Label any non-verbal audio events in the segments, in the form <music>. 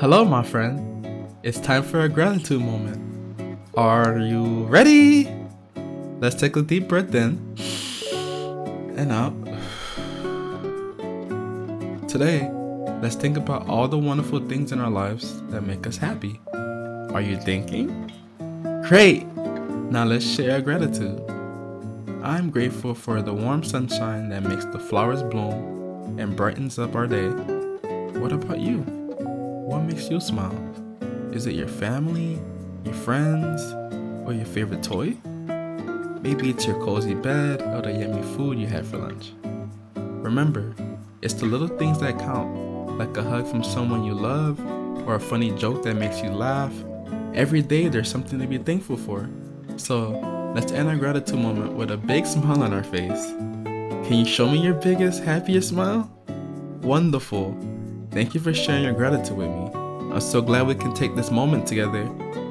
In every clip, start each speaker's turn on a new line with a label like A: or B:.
A: Hello, my friend. It's time for a gratitude moment. Are you ready? Let's take a deep breath in and out. <sighs> Today, let's think about all the wonderful things in our lives that make us happy. Are you thinking? Great! Now let's share gratitude. I'm grateful for the warm sunshine that makes the flowers bloom and brightens up our day. What about you? What makes you smile? Is it your family, your friends, or your favorite toy? Maybe it's your cozy bed or the yummy food you had for lunch. Remember, it's the little things that count, like a hug from someone you love or a funny joke that makes you laugh. Every day there's something to be thankful for. So let's end our gratitude moment with a big smile on our face. Can you show me your biggest, happiest smile? Wonderful. Thank you for sharing your gratitude with me. I'm so glad we can take this moment together.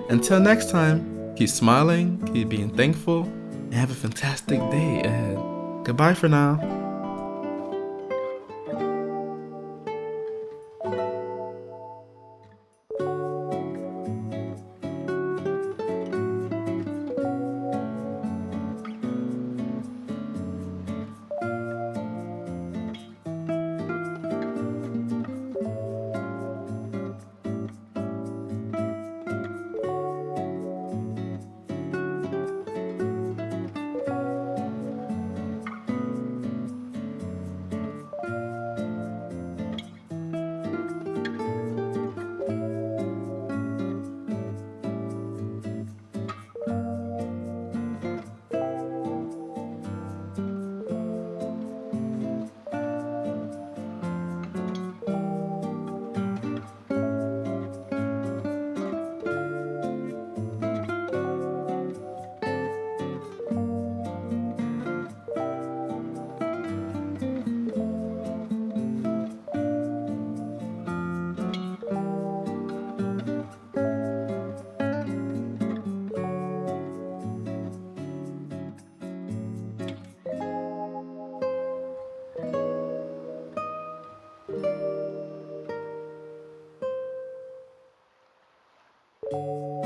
A: Until next time, keep smiling, keep being thankful, and have a fantastic day ahead. Goodbye for now. Música